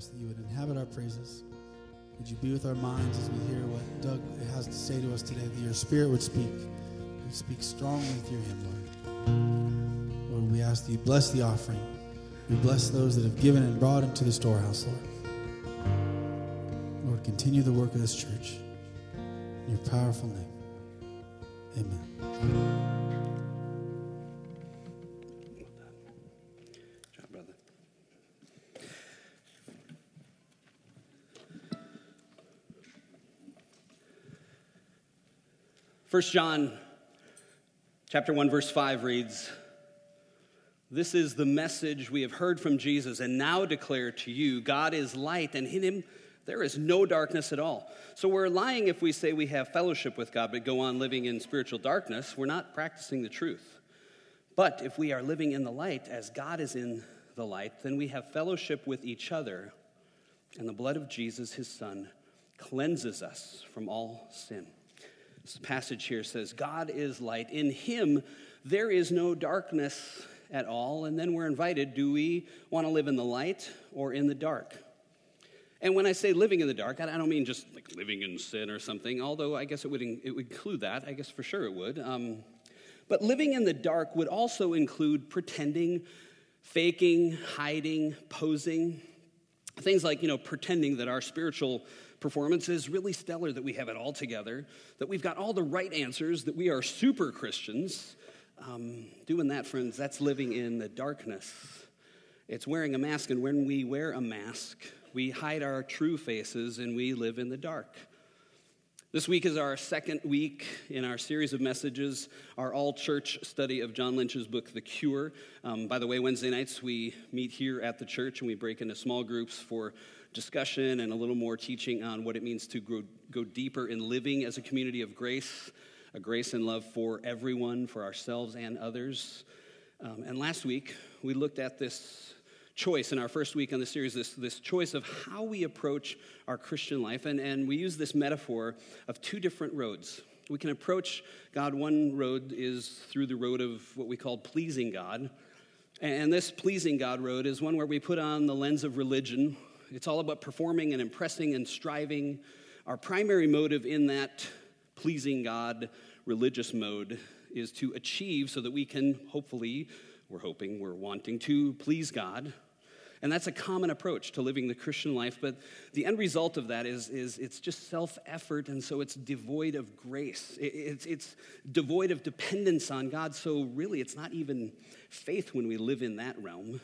ask that you would inhabit our praises. Would you be with our minds as we hear what Doug has to say to us today, that your spirit would speak. You speak strongly through him, Lord. Lord, we ask that you bless the offering. We bless those that have given and brought into the storehouse, Lord. Lord, continue the work of this church. In your powerful name. Amen. First John chapter 1 verse 5 reads This is the message we have heard from Jesus and now declare to you God is light and in him there is no darkness at all. So we're lying if we say we have fellowship with God but go on living in spiritual darkness. We're not practicing the truth. But if we are living in the light as God is in the light, then we have fellowship with each other, and the blood of Jesus, his Son, cleanses us from all sin. This passage here says, God is light. In him, there is no darkness at all. And then we're invited do we want to live in the light or in the dark? And when I say living in the dark, I don't mean just like living in sin or something, although I guess it would, it would include that. I guess for sure it would. Um, but living in the dark would also include pretending, faking, hiding, posing. Things like, you know, pretending that our spiritual performance is really stellar, that we have it all together, that we've got all the right answers, that we are super Christians. Um, doing that, friends, that's living in the darkness. It's wearing a mask, and when we wear a mask, we hide our true faces and we live in the dark. This week is our second week in our series of messages, our all church study of John Lynch's book, The Cure. Um, by the way, Wednesday nights we meet here at the church and we break into small groups for discussion and a little more teaching on what it means to grow, go deeper in living as a community of grace, a grace and love for everyone, for ourselves and others. Um, and last week, we looked at this choice in our first week on the series, this, this choice of how we approach our Christian life. And, and we use this metaphor of two different roads. We can approach God, one road is through the road of what we call pleasing God. And this pleasing God road is one where we put on the lens of religion, it's all about performing and impressing and striving. Our primary motive in that pleasing God religious mode is to achieve so that we can hopefully, we're hoping, we're wanting to please God. And that's a common approach to living the Christian life, but the end result of that is, is it's just self effort, and so it's devoid of grace. It's, it's devoid of dependence on God, so really it's not even faith when we live in that realm.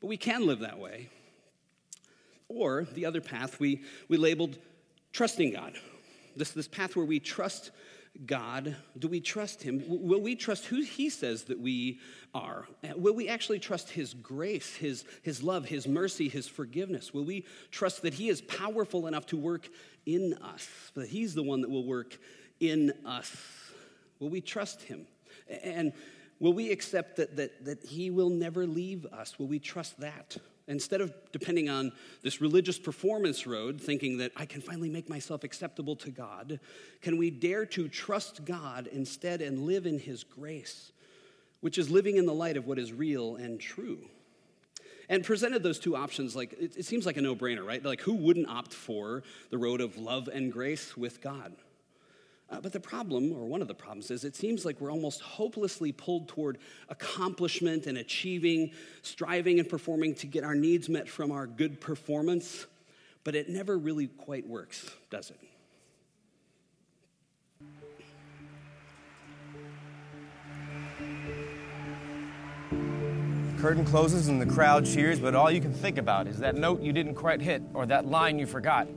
But we can live that way. Or the other path we, we labeled trusting God. This, this path where we trust God. Do we trust Him? Will we trust who He says that we are? Will we actually trust His grace, His, His love, His mercy, His forgiveness? Will we trust that He is powerful enough to work in us, that He's the one that will work in us? Will we trust Him? And will we accept that, that, that He will never leave us? Will we trust that? Instead of depending on this religious performance road, thinking that I can finally make myself acceptable to God, can we dare to trust God instead and live in His grace, which is living in the light of what is real and true? And presented those two options, like it, it seems like a no brainer, right? Like, who wouldn't opt for the road of love and grace with God? Uh, but the problem, or one of the problems, is it seems like we're almost hopelessly pulled toward accomplishment and achieving, striving and performing to get our needs met from our good performance, but it never really quite works, does it? Curtain closes and the crowd cheers, but all you can think about is that note you didn't quite hit or that line you forgot.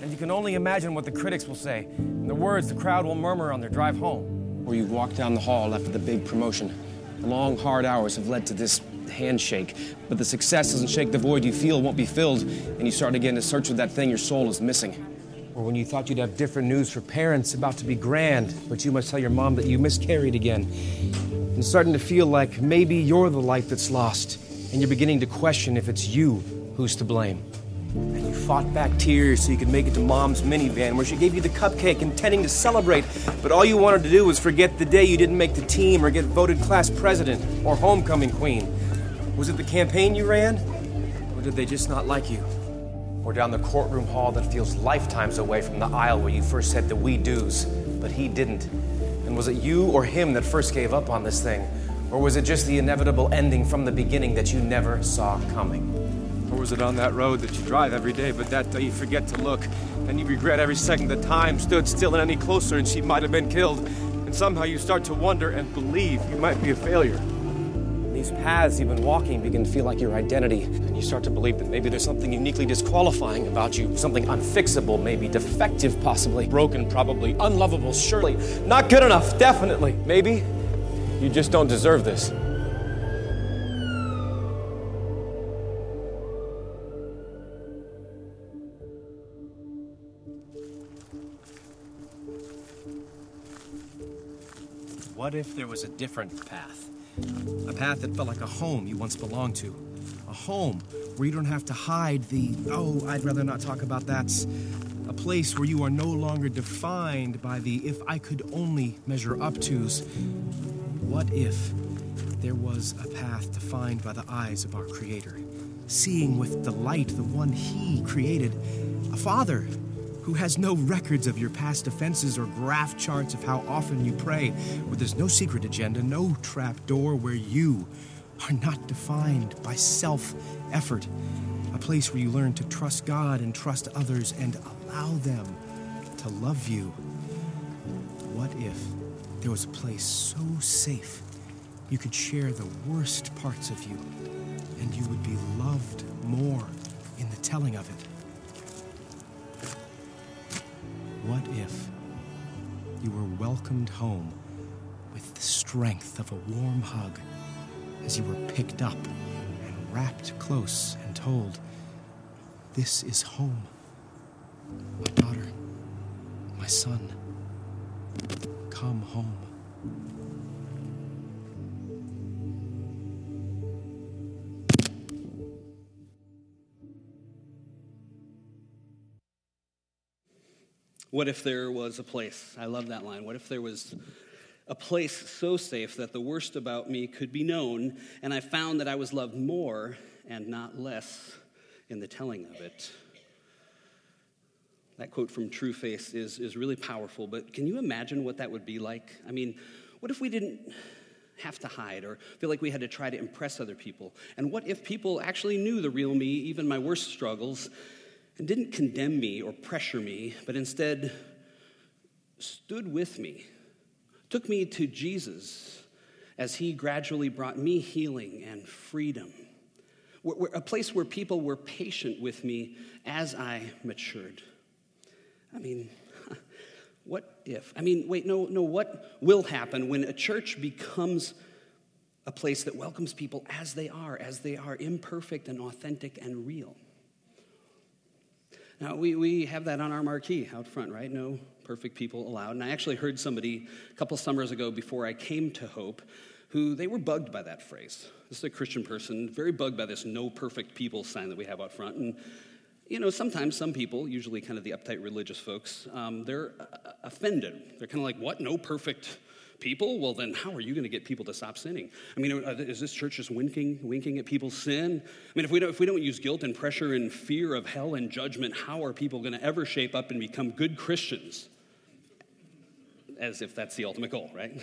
And you can only imagine what the critics will say and the words the crowd will murmur on their drive home. Or you walk down the hall after the big promotion. The long, hard hours have led to this handshake, but the success doesn't shake the void you feel won't be filled, and you start again to search for that thing your soul is missing. Or when you thought you'd have different news for parents about to be grand, but you must tell your mom that you miscarried again. And starting to feel like maybe you're the life that's lost, and you're beginning to question if it's you who's to blame. And you fought back tears so you could make it to mom's minivan where she gave you the cupcake intending to celebrate. But all you wanted to do was forget the day you didn't make the team or get voted class president or homecoming queen. Was it the campaign you ran? Or did they just not like you? or down the courtroom hall that feels lifetimes away from the aisle where you first said the we do's, but he didn't? And was it you or him that first gave up on this thing? Or was it just the inevitable ending from the beginning that you never saw coming? Or was it on that road that you drive every day, but that day you forget to look, and you regret every second the time stood still and any closer and she might have been killed, and somehow you start to wonder and believe you might be a failure? These paths you've been walking begin to feel like your identity, and you start to believe that maybe there's something uniquely disqualifying about you, something unfixable, maybe defective, possibly, broken, probably, unlovable, surely, not good enough, definitely, maybe. You just don't deserve this. What if there was a different path? A path that felt like a home you once belonged to. A home where you don't have to hide the, oh, I'd rather not talk about that. A place where you are no longer defined by the if I could only measure up to's. What if there was a path defined by the eyes of our Creator, seeing with delight the one He created, a Father who has no records of your past offenses or graph charts of how often you pray, where there's no secret agenda, no trap door, where you are not defined by self effort, a place where you learn to trust God and trust others and allow them to love you. What if there was a place so safe you could share the worst parts of you and you would be loved more in the telling of it? What if you were welcomed home with the strength of a warm hug as you were picked up and wrapped close and told, This is home. My daughter, my son, come home. What if there was a place? I love that line. What if there was a place so safe that the worst about me could be known, and I found that I was loved more and not less in the telling of it? That quote from Trueface is, is really powerful, but can you imagine what that would be like? I mean, what if we didn't have to hide or feel like we had to try to impress other people? And what if people actually knew the real me, even my worst struggles, and didn't condemn me or pressure me, but instead stood with me, took me to Jesus as he gradually brought me healing and freedom. A place where people were patient with me as I matured. I mean, what if? I mean, wait, no, no, what will happen when a church becomes a place that welcomes people as they are, as they are, imperfect and authentic and real? Now, we, we have that on our marquee out front, right? No perfect people allowed. And I actually heard somebody a couple summers ago before I came to Hope who they were bugged by that phrase. This is a Christian person, very bugged by this no perfect people sign that we have out front. And, you know, sometimes some people, usually kind of the uptight religious folks, um, they're uh, offended. They're kind of like, what? No perfect people, well, then how are you going to get people to stop sinning? I mean, is this church just winking, winking at people's sin? I mean, if we don't, if we don't use guilt and pressure and fear of hell and judgment, how are people going to ever shape up and become good Christians? As if that's the ultimate goal, right?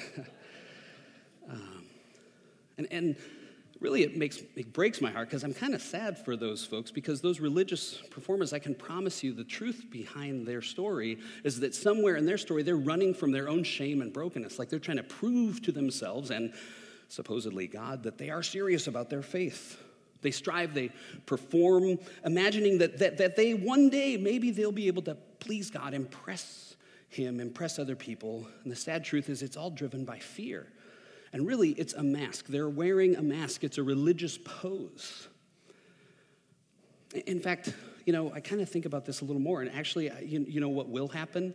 um, and, and really it makes it breaks my heart because i'm kind of sad for those folks because those religious performers i can promise you the truth behind their story is that somewhere in their story they're running from their own shame and brokenness. Like they're trying to prove to themselves and supposedly god that they are serious about their faith. They strive they perform imagining that, that, that they one day maybe they'll be able to please god impress him impress other people. And the sad truth is it's all driven by fear and really, it's a mask. They're wearing a mask, it's a religious pose. In fact, you know, I kind of think about this a little more. And actually, you, you know what will happen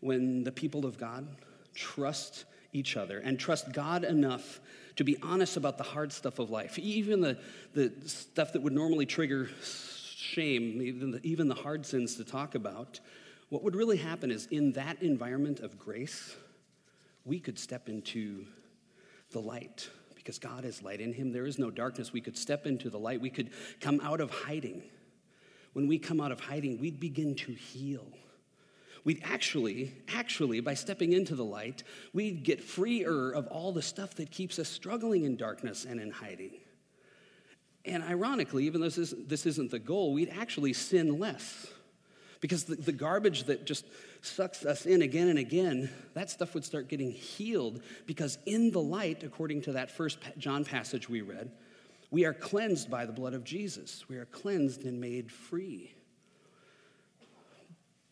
when the people of God trust each other and trust God enough to be honest about the hard stuff of life, even the, the stuff that would normally trigger shame, even the, even the hard sins to talk about. What would really happen is in that environment of grace, we could step into the light because God is light. In Him there is no darkness. We could step into the light, we could come out of hiding. when we come out of hiding, we'd begin to heal. We'd actually, actually, by stepping into the light, we'd get freer of all the stuff that keeps us struggling in darkness and in hiding. And ironically, even though this, is, this isn't the goal, we'd actually sin less. Because the, garbage that just sucks us in again and again, that stuff would start getting healed. Because in the light, according to that first John passage we read, we are cleansed by the blood of Jesus. We are cleansed and made free.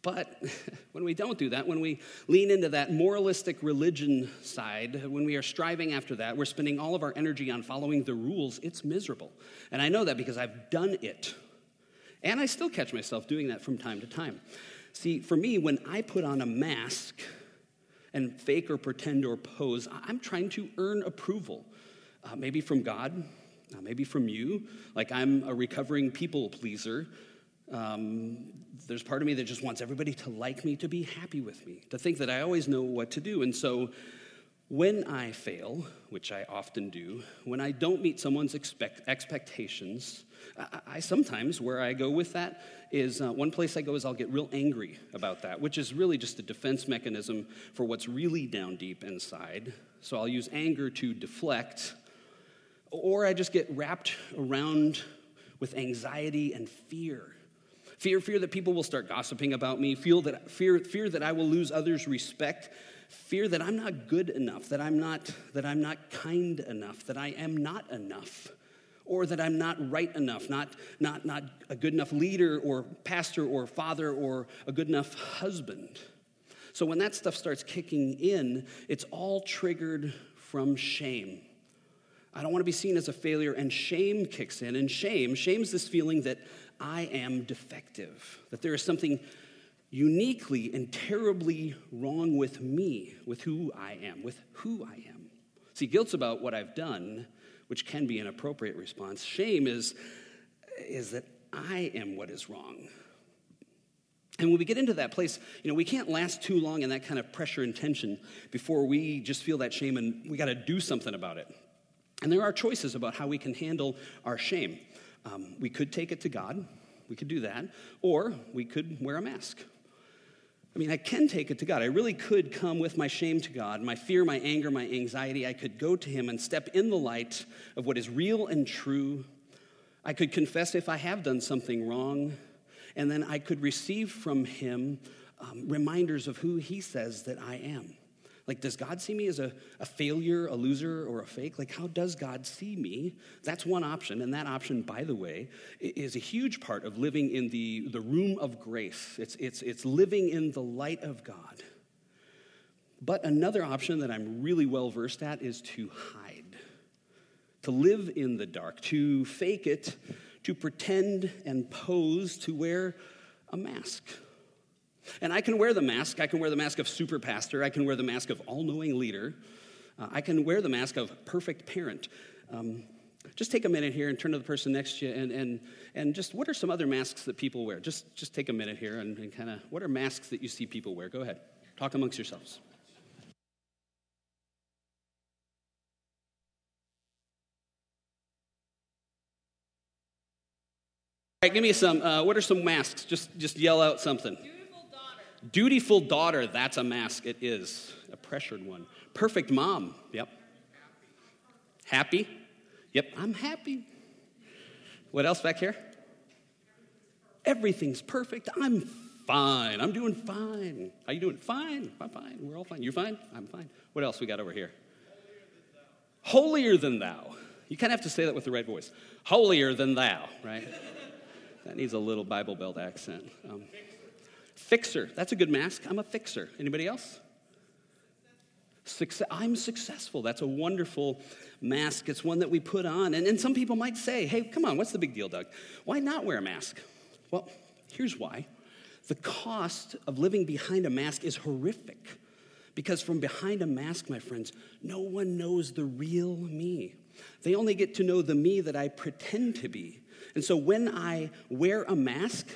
But when we don't do that, when we lean into that moralistic religion side, when we are striving after that, we're spending all of our energy on following the rules, it's miserable. And I know that because I've done it. And I still catch myself doing that from time to time. See, for me, when I put on a mask and fake or pretend or pose, I'm trying to earn approval, uh, maybe from God, uh, maybe from you. Like I'm a recovering people pleaser um, there's part of me that just wants everybody to like me, to be happy with me, to think that I always know what to do. And so when I fail, which I often do, when I don't meet someone's expect, expectations, I, I, sometimes where I go with that is uh, one place I go is I'll get real angry about that, which is really just a defense mechanism for what's really down deep inside. So I'll use anger to deflect, or I just get wrapped around with anxiety and fear Fear, fear that people will start gossiping about me, feel that, fear, fear that I will lose others' respect, fear that I'm not good enough, that I'm not, that I'm not kind enough, that I am not enough, or that I'm not right enough, not, not, not a good enough leader or pastor or father or a good enough husband. So when that stuff starts kicking in, it's all triggered from shame. I don't want to be seen as a failure, and shame kicks in. And shame, shame's this feeling that I am defective, that there is something uniquely and terribly wrong with me, with who I am, with who I am. See, guilt's about what I've done, which can be an appropriate response. Shame is, is that I am what is wrong. And when we get into that place, you know, we can't last too long in that kind of pressure and tension before we just feel that shame and we got to do something about it. And there are choices about how we can handle our shame. Um, we could take it to God, we could do that, or we could wear a mask. I mean, I can take it to God. I really could come with my shame to God, my fear, my anger, my anxiety. I could go to Him and step in the light of what is real and true. I could confess if I have done something wrong, and then I could receive from Him um, reminders of who He says that I am. Like, does God see me as a, a failure, a loser, or a fake? Like, how does God see me? That's one option. And that option, by the way, is a huge part of living in the, the room of grace. It's, it's, it's living in the light of God. But another option that I'm really well versed at is to hide, to live in the dark, to fake it, to pretend and pose, to wear a mask. And I can wear the mask. I can wear the mask of super pastor. I can wear the mask of all knowing leader. Uh, I can wear the mask of perfect parent. Um, just take a minute here and turn to the person next to you and, and, and just what are some other masks that people wear? Just, just take a minute here and, and kind of what are masks that you see people wear? Go ahead. Talk amongst yourselves. All right, give me some. Uh, what are some masks? Just, just yell out something. Dutiful daughter, that's a mask. It is a pressured one. Perfect mom, yep. Happy? Yep, I'm happy. What else back here? Everything's perfect. I'm fine. I'm doing fine. How you doing? Fine. I'm fine. We're all fine. You fine? I'm fine. What else we got over here? Holier than thou. You kind of have to say that with the right voice. Holier than thou, right? that needs a little Bible Belt accent. Um, Fixer. That's a good mask. I'm a fixer. Anybody else? Success. I'm successful. That's a wonderful mask. It's one that we put on. And, and some people might say, hey, come on, what's the big deal, Doug? Why not wear a mask? Well, here's why. The cost of living behind a mask is horrific. Because from behind a mask, my friends, no one knows the real me. They only get to know the me that I pretend to be. And so when I wear a mask,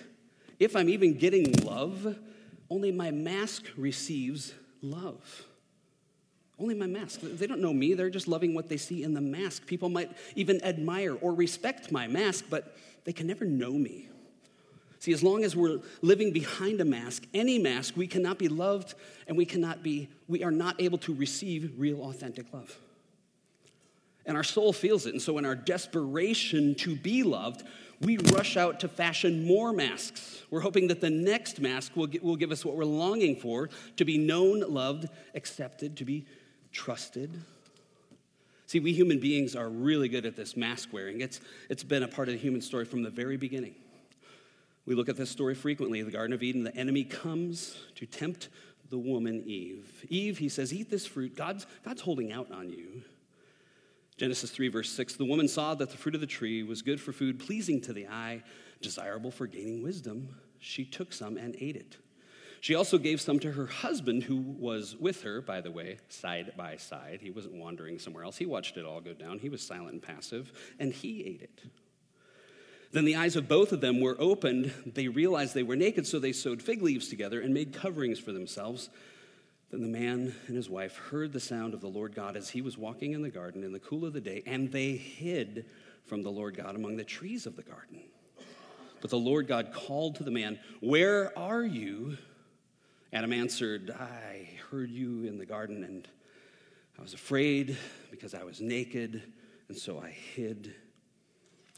if I'm even getting love, only my mask receives love. Only my mask. They don't know me, they're just loving what they see in the mask. People might even admire or respect my mask, but they can never know me. See, as long as we're living behind a mask, any mask, we cannot be loved and we cannot be, we are not able to receive real, authentic love. And our soul feels it. And so, in our desperation to be loved, we rush out to fashion more masks. We're hoping that the next mask will, will give us what we're longing for to be known, loved, accepted, to be trusted. See, we human beings are really good at this mask wearing. It's, it's been a part of the human story from the very beginning. We look at this story frequently. The Garden of Eden, the enemy comes to tempt the woman Eve. Eve, he says, eat this fruit. God's, God's holding out on you. Genesis 3, verse 6 The woman saw that the fruit of the tree was good for food, pleasing to the eye, desirable for gaining wisdom. She took some and ate it. She also gave some to her husband, who was with her, by the way, side by side. He wasn't wandering somewhere else. He watched it all go down. He was silent and passive, and he ate it. Then the eyes of both of them were opened. They realized they were naked, so they sewed fig leaves together and made coverings for themselves. Then the man and his wife heard the sound of the Lord God as he was walking in the garden in the cool of the day, and they hid from the Lord God among the trees of the garden. But the Lord God called to the man, Where are you? Adam answered, I heard you in the garden, and I was afraid because I was naked, and so I hid.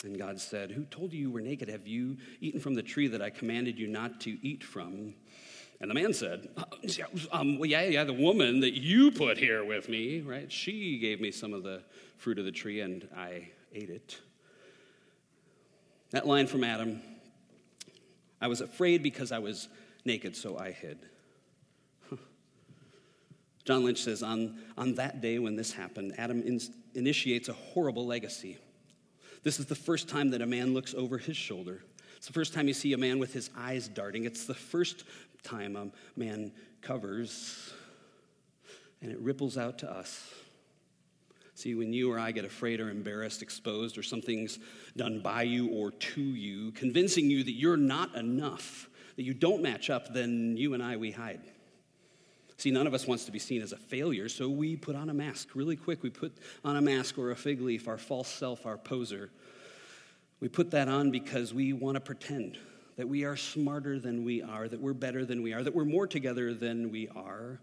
And God said, Who told you you were naked? Have you eaten from the tree that I commanded you not to eat from? And the man said, um, well, yeah, yeah, the woman that you put here with me, right? She gave me some of the fruit of the tree and I ate it. That line from Adam I was afraid because I was naked, so I hid. John Lynch says, on, on that day when this happened, Adam in, initiates a horrible legacy. This is the first time that a man looks over his shoulder. It's the first time you see a man with his eyes darting. It's the first time a man covers, and it ripples out to us. See, when you or I get afraid or embarrassed, exposed, or something's done by you or to you, convincing you that you're not enough, that you don't match up, then you and I, we hide. See, none of us wants to be seen as a failure, so we put on a mask really quick. We put on a mask or a fig leaf, our false self, our poser. We put that on because we want to pretend that we are smarter than we are, that we're better than we are, that we're more together than we are.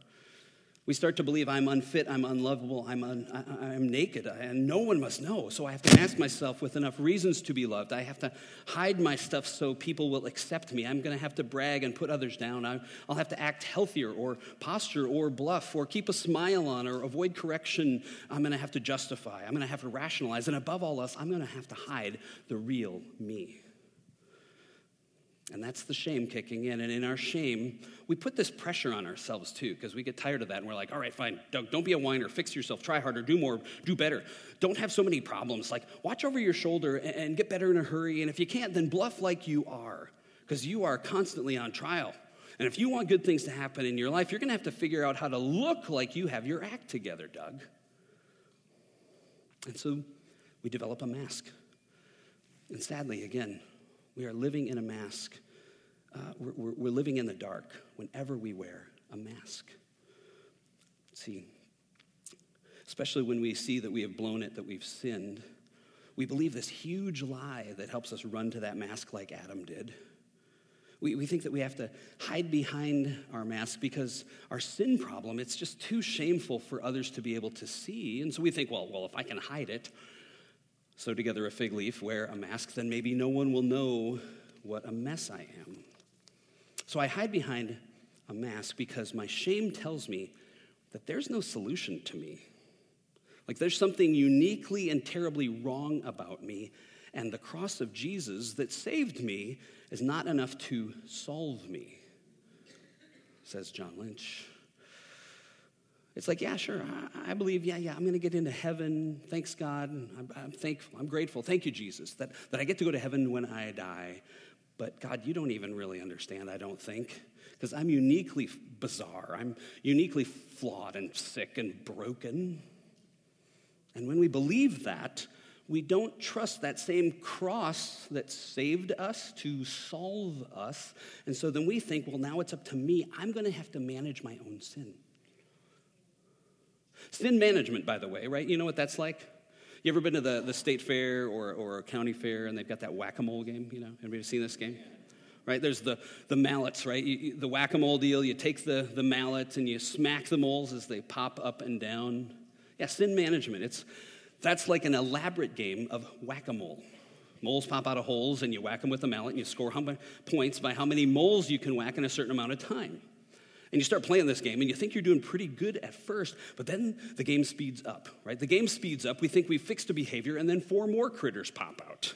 We start to believe I'm unfit, I'm unlovable, I'm, un, I, am naked, and no one must know. So I have to mask myself with enough reasons to be loved. I have to hide my stuff so people will accept me. I'm going to have to brag and put others down. I, I'll have to act healthier or posture or bluff or keep a smile on or avoid correction. I'm going to have to justify. I'm going to have to rationalize. And above all else, I'm going to have to hide the real me. And that's the shame kicking in. And in our shame, we put this pressure on ourselves too, because we get tired of that and we're like, all right, fine, Doug, don't be a whiner, fix yourself, try harder, do more, do better. Don't have so many problems. Like, watch over your shoulder and, get better in a hurry. And if you can't, then bluff like you are, because you are constantly on trial. And if you want good things to happen in your life, you're going to have to figure out how to look like you have your act together, Doug. And so we develop a mask. And sadly, again, we are living in a mask. Uh, we're, we're living in the dark whenever we wear a mask. See, especially when we see that we have blown it, that we've sinned, we believe this huge lie that helps us run to that mask like Adam did. We, we think that we have to hide behind our mask because our sin problem, it's just too shameful for others to be able to see. And so we think, well, well, if I can hide it, sew together a fig leaf, wear a mask, then maybe no one will know what a mess I am. So I hide behind a mask because my shame tells me that there's no solution to me. Like there's something uniquely and terribly wrong about me, and the cross of Jesus that saved me is not enough to solve me, says John Lynch. It's like, yeah, sure, I, believe, yeah, yeah, I'm to get into heaven. Thanks, God. I'm, I'm, thankful. I'm grateful. Thank you, Jesus, that, that I get to go to heaven when I die. But God, you don't even really understand, I don't think, because I'm uniquely bizarre. I'm uniquely flawed and sick and broken. And when we believe that, we don't trust that same cross that saved us to solve us. And so then we think, well, now it's up to me. I'm going to have to manage my own sin. Sin management, by the way, right? You know what that's like? You ever been to the, the state fair or, or a county fair and they've got that whack a mole game? You know, anybody seen this game? right? There's the, the mallets, right? You, you, the whack a mole deal, you take the, the mallet and you smack the moles as they pop up and down. Yeah, sin management. It's, that's like an elaborate game of whack a mole. Moles pop out of holes and you whack them with a mallet and you score how many points by how many moles you can whack in a certain amount of time. And you start playing this game and you think you're doing pretty good at first, but then the game speeds up, right? The game speeds up. We think we've fixed a behavior and then four more critters pop out.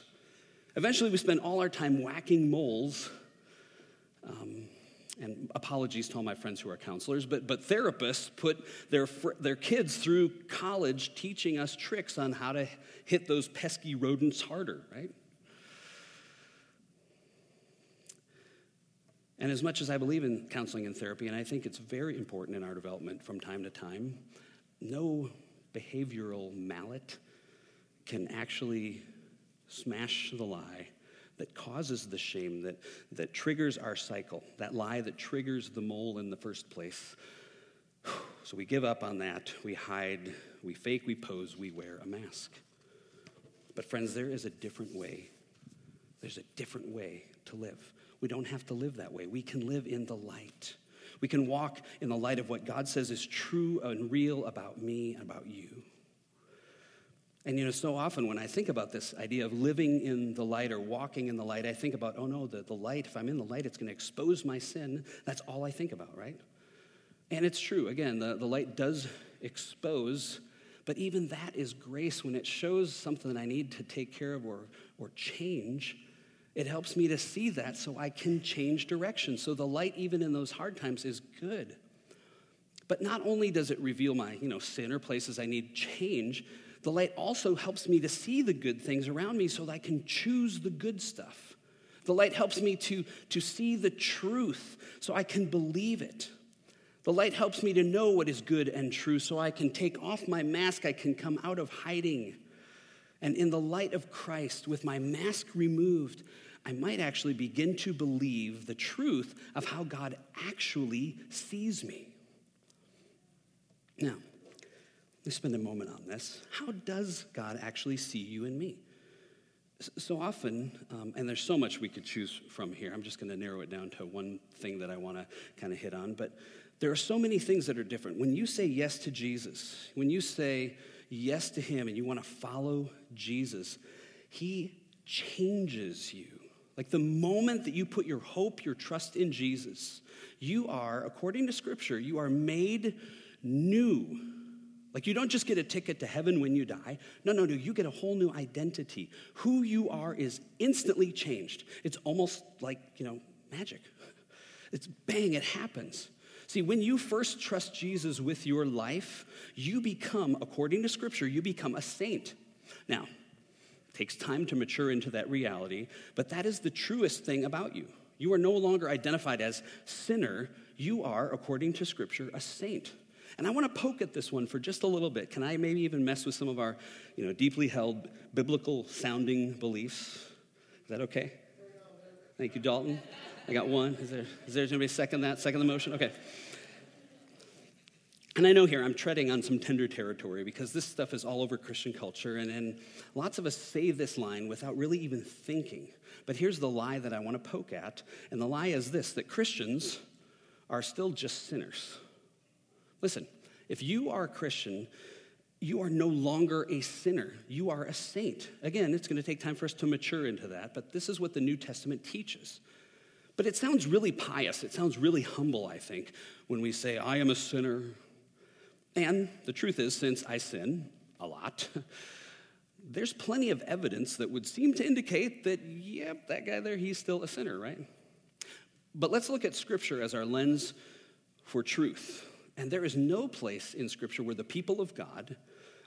Eventually, we spend all our time whacking moles. Um, and apologies to all my friends who are counselors, but, but therapists put their, their kids through college teaching us tricks on how to hit those pesky rodents harder, right? And as much as I believe in counseling and therapy, and I think it's very important in our development from time to time, no behavioral mallet can actually smash the lie that causes the shame, that, that triggers our cycle, that lie that triggers the mole in the first place. So we give up on that. We hide, we fake, we pose, we wear a mask. But, friends, there is a different way. There's a different way to live. We don't have to live that way. We can live in the light. We can walk in the light of what God says is true and real about me and about you. And you know, so often when I think about this idea of living in the light or walking in the light, I think about, oh no, the, the light, if I'm in the light, it's going to expose my sin. That's all I think about, right? And it's true. Again, the, the light does expose, but even that is grace when it shows something that I need to take care of or, or change. It helps me to see that so I can change direction. So the light, even in those hard times, is good. But not only does it reveal my, you know, sin or places I need change, the light also helps me to see the good things around me so that I can choose the good stuff. The light helps me to, to see the truth so I can believe it. The light helps me to know what is good and true so I can take off my mask, I can come out of hiding. And in the light of Christ, with my mask removed, I might actually begin to believe the truth of how God actually sees me. Now, Let's spend a moment on this. How does God actually see you and me? So often, um, and there's so much we could choose from here. I'm just going to narrow it down to one thing that I want to kind of hit on. But there are so many things that are different. When you say yes to Jesus, when you say yes to Him and you want to follow Jesus, He changes you. Like the moment that you put your hope, your trust in Jesus, you are, according to Scripture, you are made new. Like, you don't just get a ticket to heaven when you die. No, no, no. You get a whole new identity. Who you are is instantly changed. It's almost like, you know, magic. It's bang, it happens. See, when you first trust Jesus with your life, you become, according to Scripture, you become a saint. Now, takes time to mature into that reality, but that is the truest thing about you. You are no longer identified as sinner. You are, according to Scripture, a saint. And I want to poke at this one for just a little bit. Can I maybe even mess with some of our, you know, deeply held biblical sounding beliefs? Is that okay? Thank you, Dalton. I got one. Is there, is there anybody second that? Second the motion? Okay. And I know here I'm treading on some tender territory because this stuff is all over Christian culture, and, and lots of us say this line without really even thinking. But here's the lie that I want to poke at, and the lie is this that Christians are still just sinners. Listen, if you are a Christian, you are no longer a sinner. You are a saint. Again, it's going to take time for us to mature into that, but this is what the New Testament teaches. But it sounds really pious. It sounds really humble, I think, when we say, I am a sinner. And the truth is, since I sin a lot, there's plenty of evidence that would seem to indicate that, yep, that guy there, he's still a sinner, right? But let's look at Scripture as our lens for truth. And there is no place in Scripture where the people of God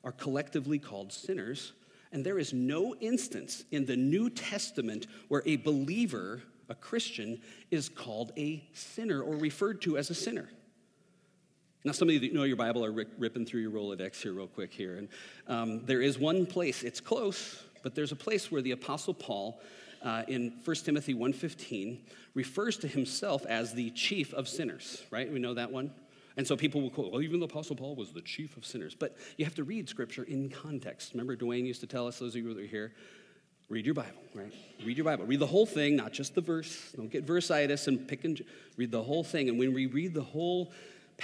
are collectively called sinners. And there is no instance in the New Testament where a believer, a Christian, is called a sinner or referred to as a sinner. Now, some of you that know your Bible are ripping through your Rolodex here, real quick, here. And um, there is one place, it's close, but there's a place where the Apostle Paul uh, in 1 Timothy 1.15 refers to himself as the chief of sinners, right? We know that one? And so people will quote, well, even the Apostle Paul was the chief of sinners. But you have to read Scripture in context. Remember, Dwayne used to tell us, those of you that are here, read your Bible, right? Read your Bible. Read the whole thing, not just the verse. Don't get versitis and pick and read the whole thing. And when we read the whole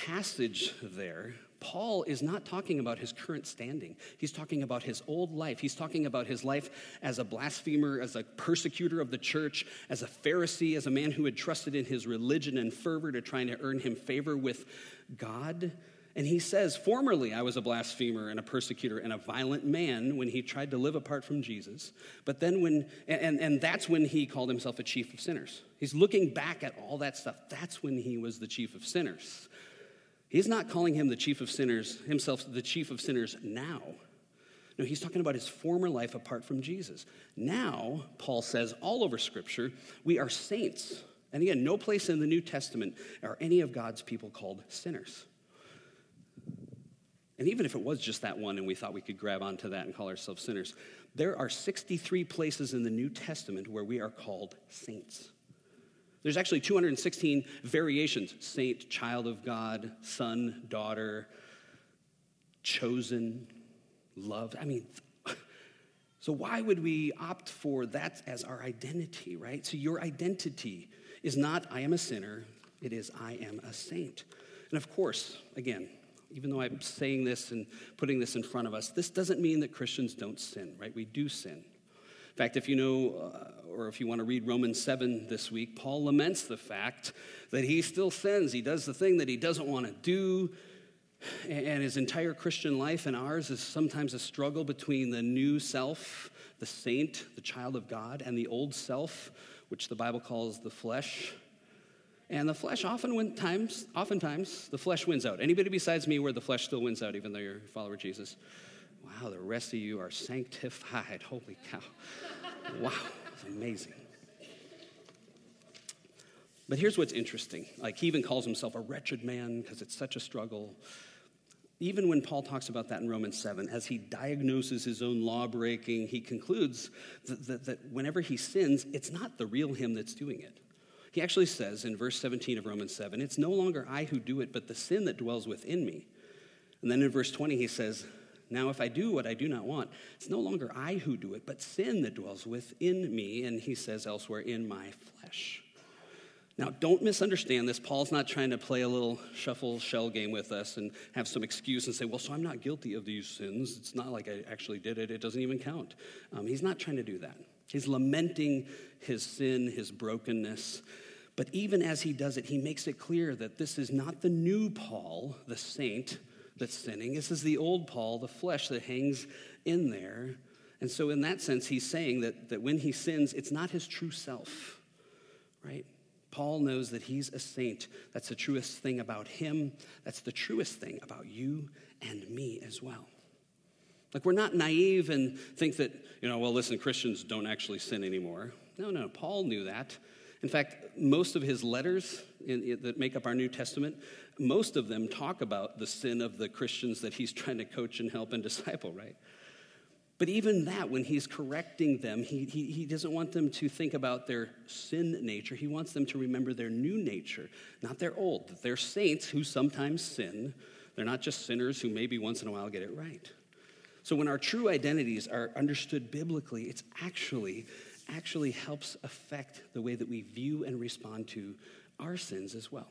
passage there, Paul is not talking about his current standing. He's talking about his old life. He's talking about his life as a blasphemer, as a persecutor of the church, as a Pharisee, as a man who had trusted in his religion and fervor to trying to earn him favor with God. And he says, Formerly I was a blasphemer and a persecutor and a violent man when he tried to live apart from Jesus. But then when, and, and that's when he called himself a chief of sinners. He's looking back at all that stuff. That's when he was the chief of sinners. He's not calling him the chief of sinners, himself the chief of sinners now. No, he's talking about his former life apart from Jesus. Now, Paul says all over Scripture, we are saints. And again, no place in the New Testament are any of God's people called sinners. And even if it was just that one and we thought we could grab onto that and call ourselves sinners, there are 63 places in the New Testament where we are called saints. There's actually 216 variations saint, child of God, son, daughter, chosen, loved. I mean, so why would we opt for that as our identity, right? So your identity is not I am a sinner, it is I am a saint. And of course, again, even though I'm saying this and putting this in front of us, this doesn't mean that Christians don't sin, right? We do sin. In fact, if you know, uh, or if you want to read Romans 7 this week, Paul laments the fact that he still sins. He does the thing that he doesn't want to do. And his entire Christian life and ours is sometimes a struggle between the new self, the saint, the child of God, and the old self, which the Bible calls the flesh. And the flesh often win times, oftentimes the flesh wins out. Anybody besides me where the flesh still wins out, even though you're a follower of Jesus? Wow, the rest of you are sanctified. Holy cow. Wow, it's amazing. But here's what's interesting. Like he even calls himself a wretched man because it's such a struggle. Even when Paul talks about that in Romans 7, as he diagnoses his own law breaking, he concludes that, that, that whenever he sins, it's not the real him that's doing it. He actually says in verse 17 of Romans 7, It's no longer I who do it, but the sin that dwells within me. And then in verse 20, he says, Now if I do what I do not want, it's no longer I who do it, but sin that dwells within me. And he says elsewhere, in my flesh. Now, don't misunderstand this. Paul's not trying to play a little shuffle shell game with us and have some excuse and say, well, so I'm not guilty of these sins. It's not like I actually did it. It doesn't even count. Um, he's not trying to do that. He's lamenting his sin, his brokenness. But even as he does it, he makes it clear that this is not the new Paul, the saint, that's sinning. This is the old Paul, the flesh that hangs in there. And so, in that sense, he's saying that, that when he sins, it's not his true self, right? Paul knows that he's a saint. That's the truest thing about him. That's the truest thing about you and me as well. Like, we're not naive and think that, you know, well, listen, Christians don't actually sin anymore. No, no, Paul knew that. In fact, most of his letters in, in, that make up our New Testament, most of them talk about the sin of the Christians that he's trying to coach and help and disciple, right? But even that, when he's correcting them, he, he, he doesn't want them to think about their sin nature. He wants them to remember their new nature, not their old. That they're saints who sometimes sin. They're not just sinners who maybe once in a while get it right. So when our true identities are understood biblically, it's actually actually helps affect the way that we view and respond to our sins as well.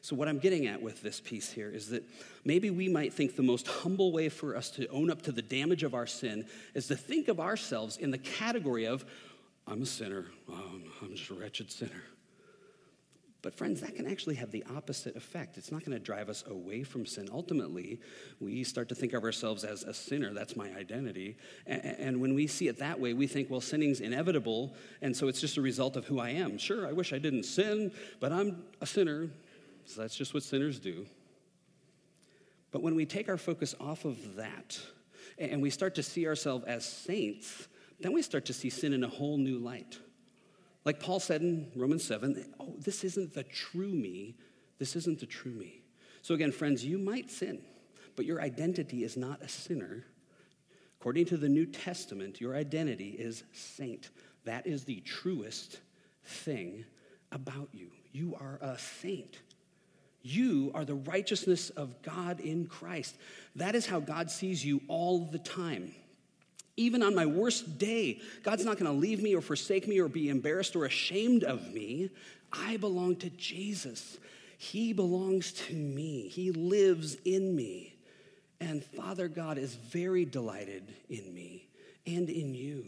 So, what I'm getting at with this piece here is that maybe we might think the most humble way for us to own up to the damage of our sin is to think of ourselves in the category of, I'm a sinner, I'm just a wretched sinner. But, friends, that can actually have the opposite effect. It's not going to drive us away from sin. Ultimately, we start to think of ourselves as a sinner. That's my identity. And when we see it that way, we think, well, sinning's inevitable, and so it's just a result of who I am. Sure, I wish I didn't sin, but I'm a sinner, that's just what sinners do. But when we take our focus off of that and we start to see ourselves as saints, then we start to see sin in a whole new light. Like Paul said in Romans 7, oh, this isn't the true me. This isn't the true me. So, again, friends, you might sin, but your identity is not a sinner. According to the New Testament, your identity is saint. That is the truest thing about you. You are a saint. You are the righteousness of God in Christ. That is how God sees you all the time. Even on my worst day, God's not going to leave me or forsake me or be embarrassed or ashamed of me. I belong to Jesus. He belongs to me. He lives in me. And Father God is very delighted in me and in you.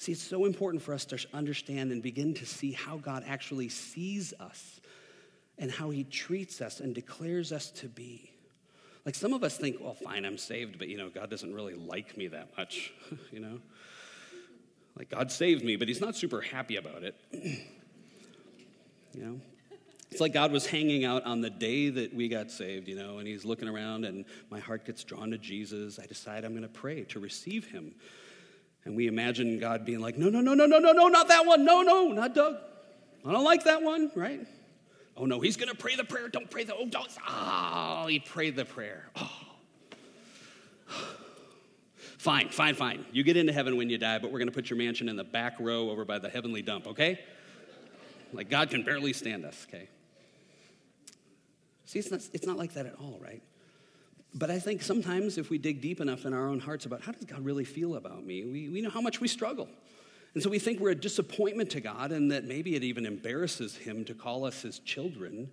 See, it's so important for us to understand and begin to see how God actually sees us and how he treats us and declares us to be. Like some of us think, well, fine, I'm saved, but you know, God doesn't really like me that much, you know? Like God saved me, but he's not super happy about it. you know? It's like God was hanging out on the day that we got saved, you know, and he's looking around and my heart gets drawn to Jesus. I decide I'm going to pray to receive him. And we imagine God being like, no, no, no, no, no, no, no, not that one. No, no, not Doug. I don't like that one, right? Oh, no, he's to pray the prayer. Don't pray the, oh, don't. Oh, he prayed the prayer. Oh. fine, fine, fine. You get into heaven when you die, but we're to put your mansion in the back row over by the heavenly dump, okay? Like God can barely stand us, okay? See, it's not, it's not like that at all, right? But I think sometimes if we dig deep enough in our own hearts about how does God really feel about me, we, we know how much we struggle. And so we think we're a disappointment to God and that maybe it even embarrasses Him to call us His children.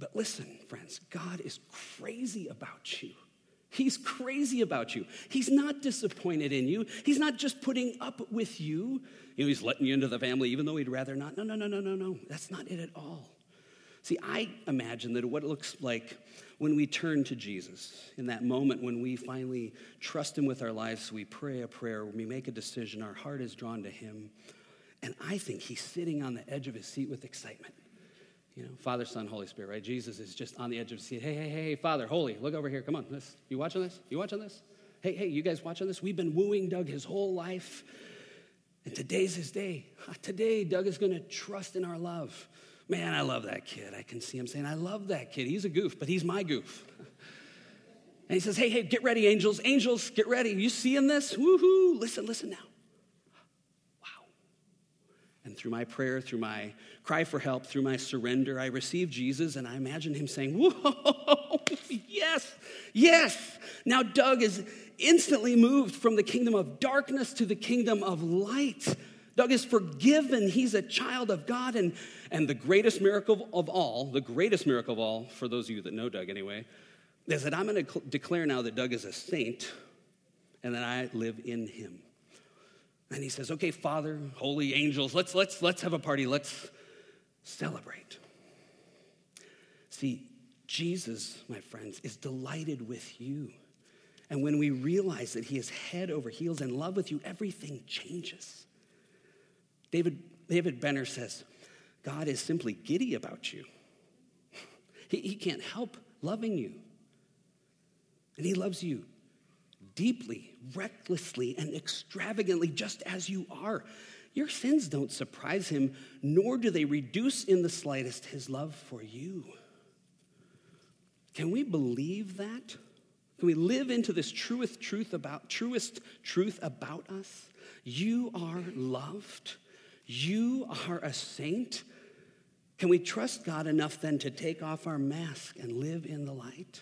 But listen, friends, God is crazy about you. He's crazy about you. He's not disappointed in you. He's not just putting up with you. You know, he's letting you into the family even though he'd rather not. No, no, no, no, no, no. That's not it at all. See, I imagine that what it looks like when we turn to Jesus, in that moment when we finally trust Him with our lives, we pray a prayer, we make a decision, our heart is drawn to Him. And I think He's sitting on the edge of His seat with excitement. You know, Father, Son, Holy Spirit, right? Jesus is just on the edge of his seat. Hey, hey, hey, Father, Holy, look over here. Come on, this. You watching this? You watching this? Hey, hey, you guys watching this? We've been wooing Doug his whole life. And today's his day. Ah, today, Doug is going to trust in our love. Man, I love that kid. I can see him saying, I love that kid. He's a goof, but he's my goof. And he says, Hey, hey, get ready, angels. Angels, get ready. You seeing this? Woohoo. Listen, listen now. Wow. And through my prayer, through my cry for help, through my surrender, I received Jesus, and I imagine him saying, Whoa, yes, yes. Now Doug is instantly moved from the kingdom of darkness to the kingdom of light. Doug is forgiven. He's a child of God. And, and the greatest miracle of all, the greatest miracle of all, for those of you that know Doug anyway, is that I'm going to declare now that Doug is a saint and that I live in him. And he says, okay, Father, holy angels, let's, let's, let's have a party. Let's celebrate. See, Jesus, my friends, is delighted with you. And when we realize that he is head over heels in love with you, everything changes. David, David Benner says, God is simply giddy about you. He, he can't help loving you. And he loves you deeply, recklessly, and extravagantly, just as you are. Your sins don't surprise him, nor do they reduce in the slightest his love for you. Can we believe that? Can we live into this truest truth about truest truth about us? You are loved. You are a saint. Can we trust God enough then to take off our mask and live in the light?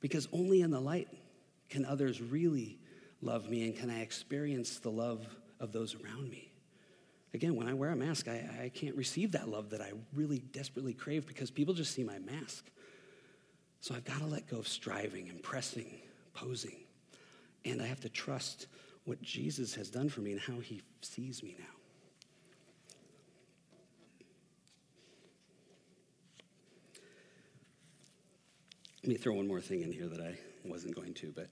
Because only in the light can others really love me and can I experience the love of those around me. Again, when I wear a mask, I, I can't receive that love that I really desperately crave because people just see my mask. So I've got to let go of striving and pressing, posing. And I have to trust what Jesus has done for me and how he sees me now. Let me throw one more thing in here that I wasn't going to, but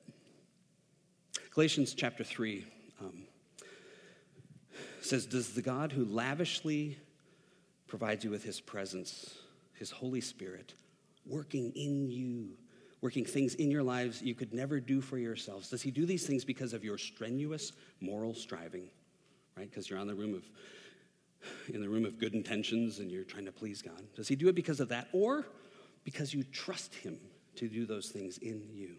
Galatians chapter 3 um, says, Does the God who lavishly provides you with his presence, his Holy Spirit, working in you, working things in your lives you could never do for yourselves, does he do these things because of your strenuous moral striving? Right? Because you're on the room of in the room of good intentions and you're trying to please God. Does he do it because of that? Or because you trust him to do those things in you?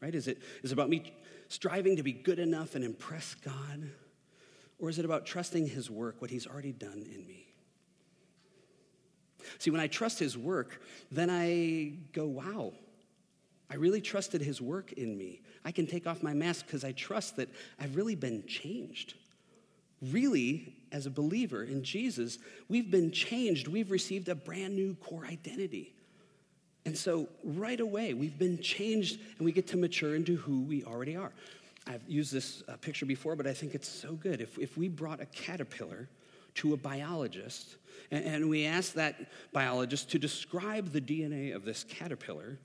Right? Is it, is it about me striving to be good enough and impress God? Or is it about trusting His work, what He's already done in me? See, when I trust His work, then I go, wow, I really trusted his work in me. I can take off my mask because I trust that I've really been changed. Really, as a believer in Jesus, we've been changed. We've received a brand new core identity. And so, right away, we've been changed and we get to mature into who we already are. I've used this uh, picture before, but I think it's so good. If, if we brought a caterpillar to a biologist and, and we asked that biologist to describe the DNA of this caterpillar,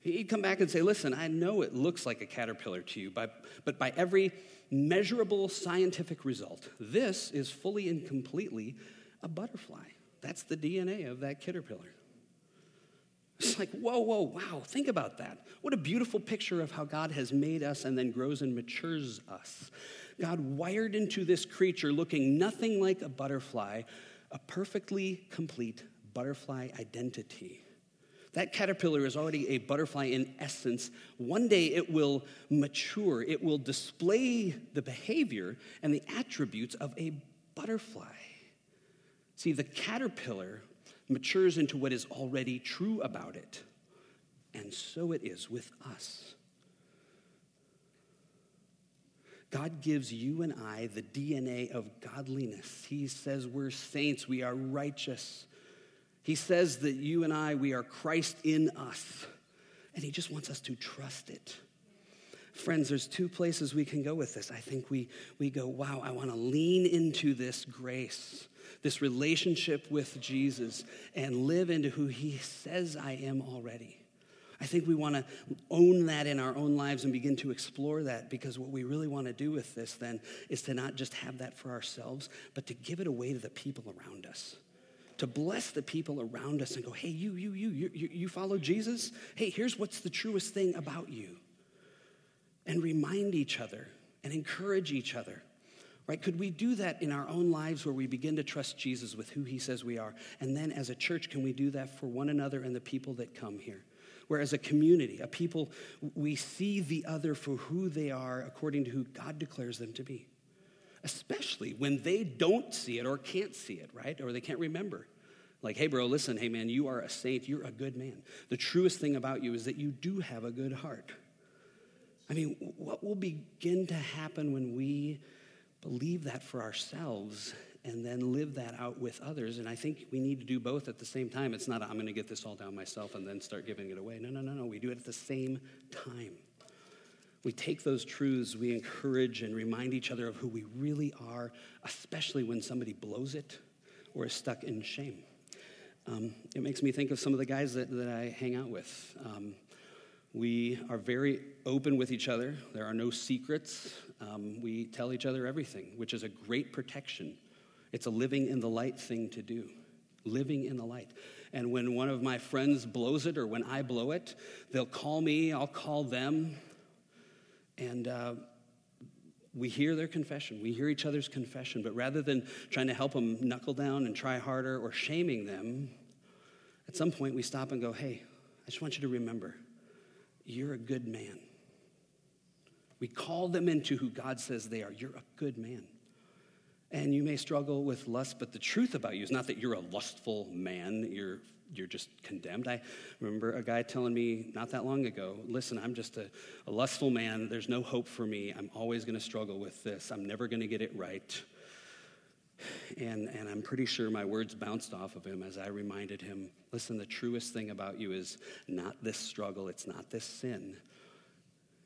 he'd come back and say, Listen, I know it looks like a caterpillar to you, but, but by every measurable scientific result, this is fully and completely a butterfly. That's the DNA of that caterpillar. It's like, whoa, whoa, wow, think about that. What a beautiful picture of how God has made us and then grows and matures us. God wired into this creature looking nothing like a butterfly, a perfectly complete butterfly identity. That caterpillar is already a butterfly in essence. One day it will mature, it will display the behavior and the attributes of a butterfly. See, the caterpillar matures into what is already true about it. And so it is with us. God gives you and I the DNA of godliness. He says we're saints, we are righteous. He says that you and I, we are Christ in us. And He just wants us to trust it. Friends, there's two places we can go with this. I think we, we go, wow, I want to lean into this grace this relationship with Jesus and live into who He says I am already. I think we want to own that in our own lives and begin to explore that because what we really want to do with this then is to not just have that for ourselves, but to give it away to the people around us. To bless the people around us and go, hey, you, you, you, you, you follow Jesus? Hey, here's what's the truest thing about you. And remind each other and encourage each other right? Could we do that in our own lives where we begin to trust Jesus with who he says we are? And then as a church, can we do that for one another and the people that come here? Where as a community, a people, we see the other for who they are according to who God declares them to be. Especially when they don't see it or can't see it, right? Or they can't remember. Like, hey, bro, listen, hey, man, you are a saint. You're a good man. The truest thing about you is that you do have a good heart. I mean, what will begin to happen when we believe that for ourselves and then live that out with others. And I think we need to do both at the same time. It's not, I'm going to get this all down myself and then start giving it away. No, no, no, no. We do it at the same time. We take those truths, we encourage and remind each other of who we really are, especially when somebody blows it or is stuck in shame. Um, it makes me think of some of the guys that, that I hang out with. Um, we are very open with each other. There are no secrets. Um, we tell each other everything, which is a great protection. It's a living in the light thing to do. Living in the light. And when one of my friends blows it or when I blow it, they'll call me, I'll call them. And uh, we hear their confession. We hear each other's confession. But rather than trying to help them knuckle down and try harder or shaming them, at some point we stop and go, hey, I just want you to remember you're a good man. We call them into who God says they are. You're a good man. And you may struggle with lust, but the truth about you is not that you're a lustful man, you're, you're just condemned. I remember a guy telling me not that long ago listen, I'm just a, a lustful man. There's no hope for me. I'm always going to struggle with this. I'm never going to get it right. And, and I'm pretty sure my words bounced off of him as I reminded him listen, the truest thing about you is not this struggle, it's not this sin.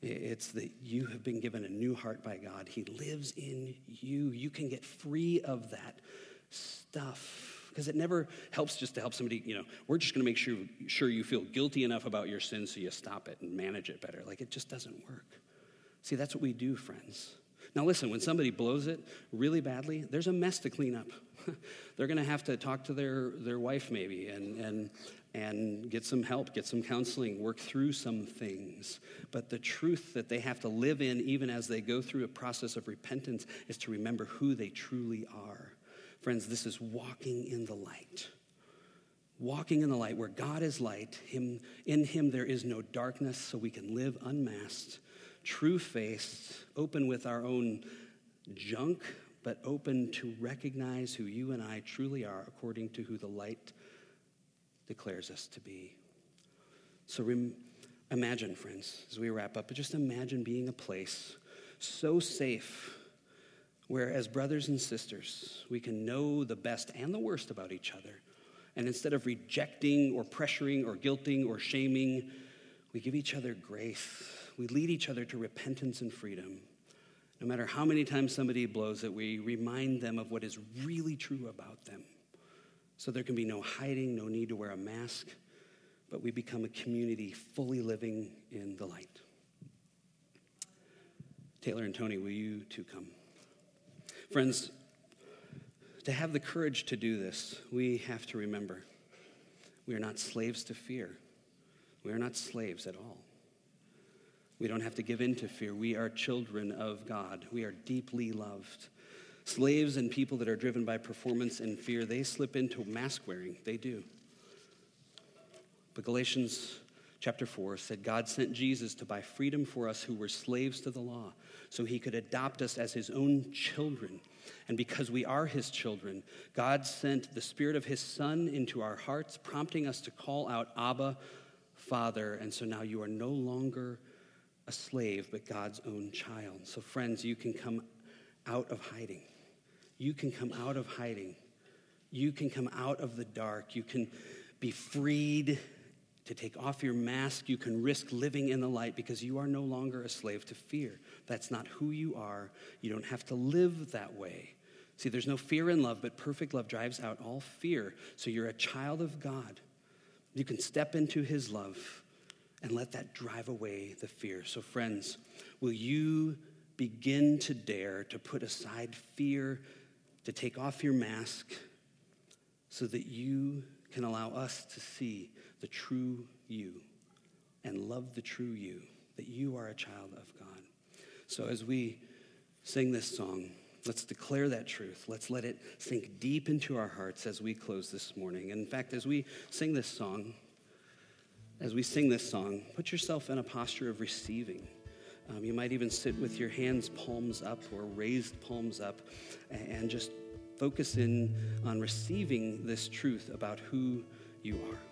It's that you have been given a new heart by God. He lives in you. You can get free of that stuff because it never helps just to help somebody, you know, we're just going to make sure, sure you feel guilty enough about your sin so you stop it and manage it better. Like it just doesn't work. See, that's what we do, friends. Now, listen, when somebody blows it really badly, there's a mess to clean up. They're going to have to talk to their, their wife, maybe, and, and, and get some help, get some counseling, work through some things. But the truth that they have to live in, even as they go through a process of repentance, is to remember who they truly are. Friends, this is walking in the light. Walking in the light, where God is light, him, in Him there is no darkness, so we can live unmasked true faith, open with our own junk, but open to recognize who you and I truly are according to who the light declares us to be. So rem- Imagine, friends, as we wrap up, but just imagine being a place so safe where, as brothers and sisters, we can know the best and the worst about each other. And instead of rejecting or pressuring or guilting or shaming, we give each other grace. We lead each other to repentance and freedom. No matter how many times somebody blows it, we remind them of what is really true about them. So there can be no hiding, no need to wear a mask, but we become a community fully living in the light. Taylor and Tony, will you two come? Friends, to have the courage to do this, we have to remember we are not slaves to fear. We are not slaves at all. We don't have to give in to fear. We are children of God. We are deeply loved. Slaves and people that are driven by performance and fear, they slip into mask wearing. They do. But Galatians chapter 4 said God sent Jesus to buy freedom for us who were slaves to the law so he could adopt us as his own children. And because we are his children, God sent the spirit of his son into our hearts, prompting us to call out, Abba, Father. And so now you are no longer slave, but God's own child. So, friends, you can come out of hiding. You can come out of hiding. You can come out of the dark. You can be freed to take off your mask. You can risk living in the light because you are no longer a slave to fear. That's not who you are. You don't have to live that way. See, there's no fear in love, but perfect love drives out all fear. So you're a child of God. You can step into his love and let that drive away the fear. So, friends, will you begin to dare to put aside fear, to take off your mask, so that you can allow us to see the true you and love the true you, that you are a child of God. So, as we sing this song, let's declare that truth. Let's let it sink deep into our hearts as we close this morning. in fact, as we sing this song, as we sing this song, put yourself in a posture of receiving. Um, you might even sit with your hands palms up or raised palms up and just focus in on receiving this truth about who you are.